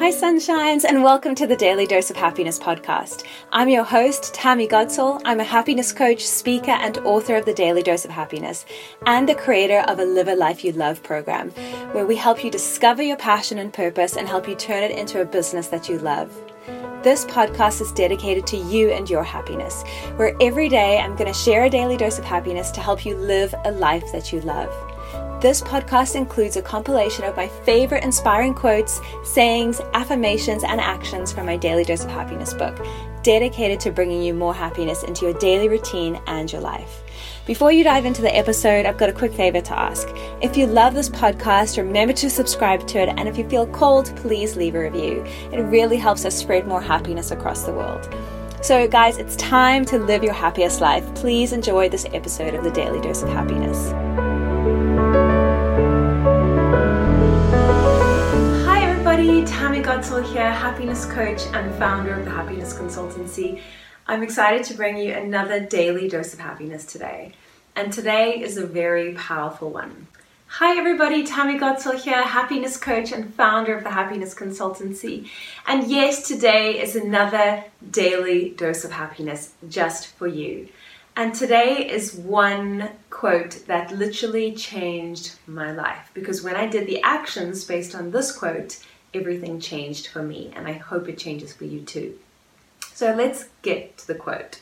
Hi, sunshines, and welcome to the Daily Dose of Happiness podcast. I'm your host, Tammy Godsall. I'm a happiness coach, speaker, and author of the Daily Dose of Happiness, and the creator of a Live a Life You Love program, where we help you discover your passion and purpose and help you turn it into a business that you love. This podcast is dedicated to you and your happiness, where every day I'm going to share a daily dose of happiness to help you live a life that you love. This podcast includes a compilation of my favorite inspiring quotes, sayings, affirmations, and actions from my Daily Dose of Happiness book, dedicated to bringing you more happiness into your daily routine and your life. Before you dive into the episode, I've got a quick favor to ask. If you love this podcast, remember to subscribe to it, and if you feel cold, please leave a review. It really helps us spread more happiness across the world. So, guys, it's time to live your happiest life. Please enjoy this episode of the Daily Dose of Happiness. Tammy Godsall here, happiness coach and founder of the Happiness Consultancy. I'm excited to bring you another daily dose of happiness today. And today is a very powerful one. Hi everybody, Tammy Godsall here, happiness coach and founder of the Happiness Consultancy. And yes, today is another daily dose of happiness just for you. And today is one quote that literally changed my life because when I did the actions based on this quote, everything changed for me, and I hope it changes for you too. So let's get to the quote.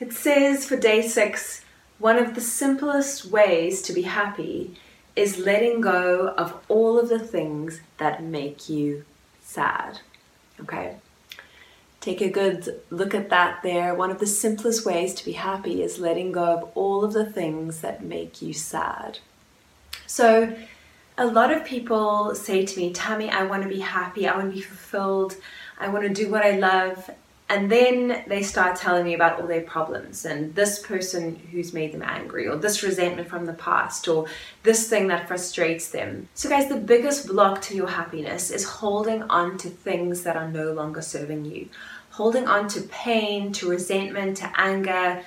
It says for day six, one of the simplest ways to be happy is letting go of all of the things that make you sad. Okay? Take a good look at that there. One of the simplest ways to be happy is letting go of all of the things that make you sad. So, a lot of people say to me, Tammy, I want to be happy, I want to be fulfilled, I want to do what I love. And then they start telling me about all their problems and this person who's made them angry, or this resentment from the past, or this thing that frustrates them. So, guys, the biggest block to your happiness is holding on to things that are no longer serving you, holding on to pain, to resentment, to anger,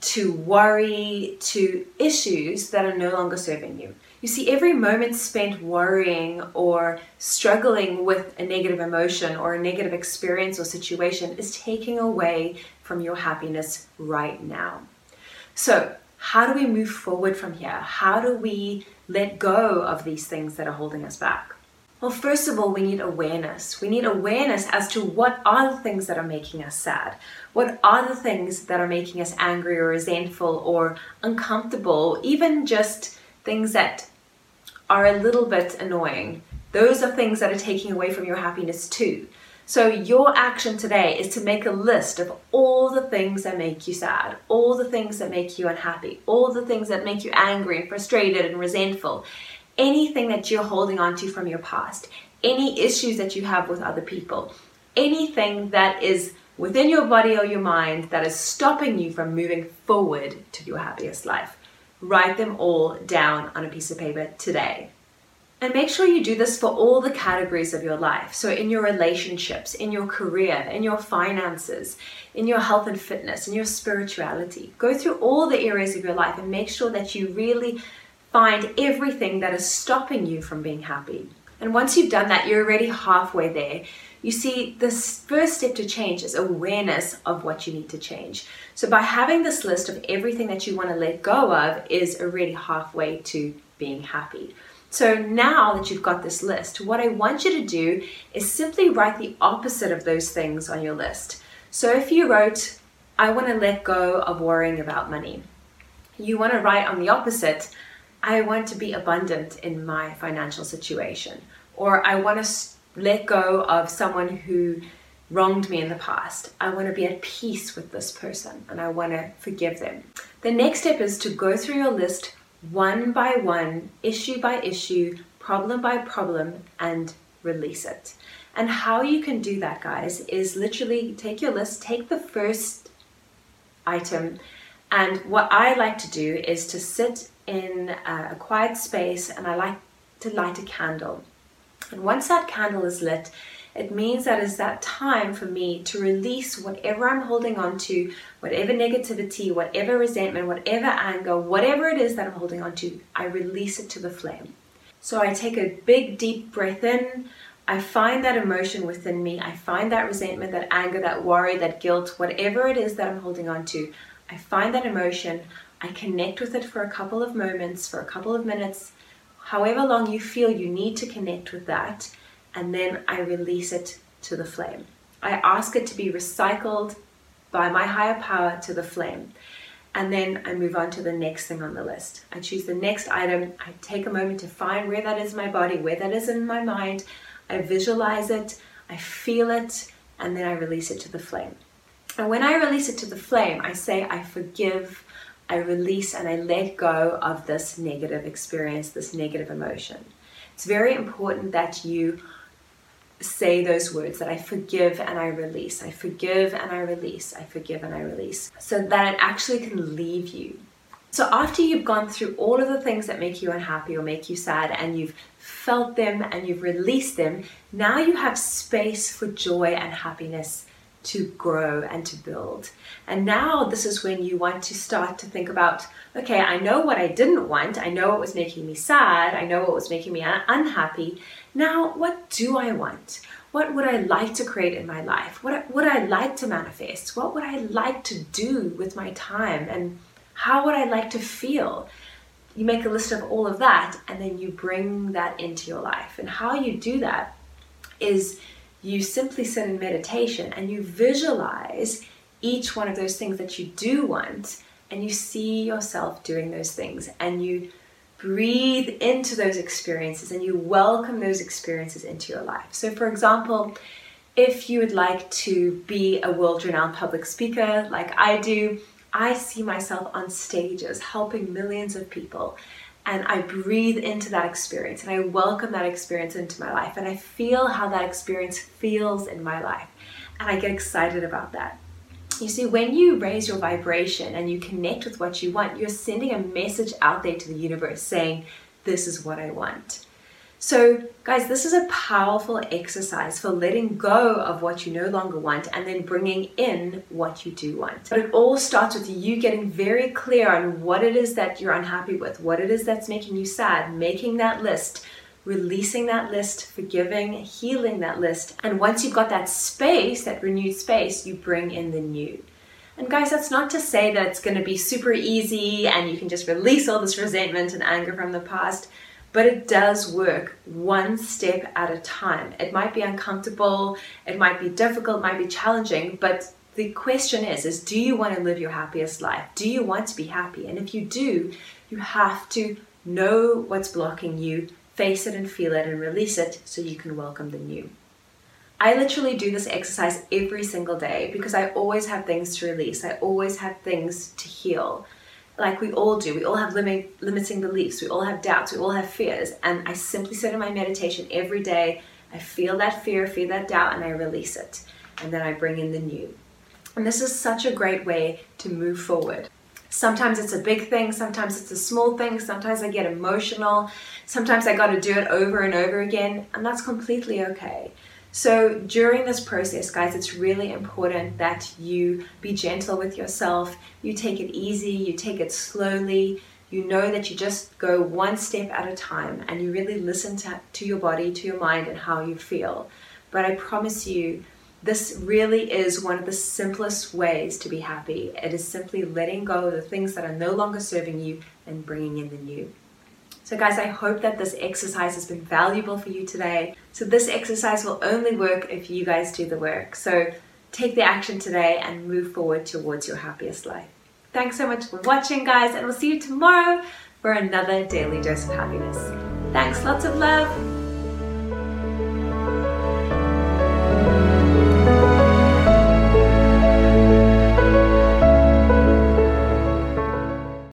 to worry, to issues that are no longer serving you. You see, every moment spent worrying or struggling with a negative emotion or a negative experience or situation is taking away from your happiness right now. So, how do we move forward from here? How do we let go of these things that are holding us back? Well, first of all, we need awareness. We need awareness as to what are the things that are making us sad. What are the things that are making us angry or resentful or uncomfortable, even just things that are a little bit annoying, those are things that are taking away from your happiness too. So, your action today is to make a list of all the things that make you sad, all the things that make you unhappy, all the things that make you angry and frustrated and resentful, anything that you're holding on to from your past, any issues that you have with other people, anything that is within your body or your mind that is stopping you from moving forward to your happiest life. Write them all down on a piece of paper today. And make sure you do this for all the categories of your life. So, in your relationships, in your career, in your finances, in your health and fitness, in your spirituality. Go through all the areas of your life and make sure that you really find everything that is stopping you from being happy. And once you've done that, you're already halfway there. You see, the first step to change is awareness of what you need to change. So, by having this list of everything that you want to let go of, is already halfway to being happy. So, now that you've got this list, what I want you to do is simply write the opposite of those things on your list. So, if you wrote, I want to let go of worrying about money, you want to write on the opposite, I want to be abundant in my financial situation, or I want to let go of someone who wronged me in the past. I want to be at peace with this person and I want to forgive them. The next step is to go through your list one by one, issue by issue, problem by problem, and release it. And how you can do that, guys, is literally take your list, take the first item, and what I like to do is to sit in a quiet space and I like to light a candle. And once that candle is lit, it means that it's that time for me to release whatever I'm holding on to, whatever negativity, whatever resentment, whatever anger, whatever it is that I'm holding on to, I release it to the flame. So I take a big deep breath in, I find that emotion within me. I find that resentment, that anger, that worry, that guilt, whatever it is that I'm holding on to. I find that emotion. I connect with it for a couple of moments, for a couple of minutes, however long you feel you need to connect with that, and then I release it to the flame. I ask it to be recycled by my higher power to the flame. And then I move on to the next thing on the list. I choose the next item. I take a moment to find where that is in my body, where that is in my mind. I visualize it, I feel it, and then I release it to the flame. And when I release it to the flame, I say, I forgive, I release, and I let go of this negative experience, this negative emotion. It's very important that you say those words that I forgive and I release, I forgive and I release, I forgive and I release, so that it actually can leave you. So, after you've gone through all of the things that make you unhappy or make you sad, and you've felt them and you've released them, now you have space for joy and happiness to grow and to build. And now this is when you want to start to think about okay, I know what I didn't want, I know what was making me sad, I know what was making me unhappy. Now, what do I want? What would I like to create in my life? What would I like to manifest? What would I like to do with my time? And how would I like to feel? You make a list of all of that and then you bring that into your life. And how you do that is you simply sit in meditation and you visualize each one of those things that you do want and you see yourself doing those things and you breathe into those experiences and you welcome those experiences into your life. So, for example, if you would like to be a world renowned public speaker like I do, I see myself on stages helping millions of people. And I breathe into that experience and I welcome that experience into my life. And I feel how that experience feels in my life. And I get excited about that. You see, when you raise your vibration and you connect with what you want, you're sending a message out there to the universe saying, This is what I want. So, guys, this is a powerful exercise for letting go of what you no longer want and then bringing in what you do want. But it all starts with you getting very clear on what it is that you're unhappy with, what it is that's making you sad, making that list, releasing that list, forgiving, healing that list. And once you've got that space, that renewed space, you bring in the new. And guys, that's not to say that it's going to be super easy and you can just release all this resentment and anger from the past but it does work one step at a time. It might be uncomfortable, it might be difficult, it might be challenging, but the question is is do you want to live your happiest life? Do you want to be happy? And if you do, you have to know what's blocking you, face it and feel it and release it so you can welcome the new. I literally do this exercise every single day because I always have things to release. I always have things to heal like we all do. We all have limit, limiting beliefs. We all have doubts. We all have fears. And I simply sit in my meditation every day. I feel that fear, feel that doubt, and I release it. And then I bring in the new. And this is such a great way to move forward. Sometimes it's a big thing, sometimes it's a small thing, sometimes I get emotional, sometimes I got to do it over and over again, and that's completely okay. So during this process, guys, it's really important that you be gentle with yourself. You take it easy, you take it slowly. You know that you just go one step at a time and you really listen to, to your body, to your mind, and how you feel. But I promise you, this really is one of the simplest ways to be happy. It is simply letting go of the things that are no longer serving you and bringing in the new. So, guys, I hope that this exercise has been valuable for you today. So, this exercise will only work if you guys do the work. So, take the action today and move forward towards your happiest life. Thanks so much for watching, guys, and we'll see you tomorrow for another daily dose of happiness. Thanks, lots of love.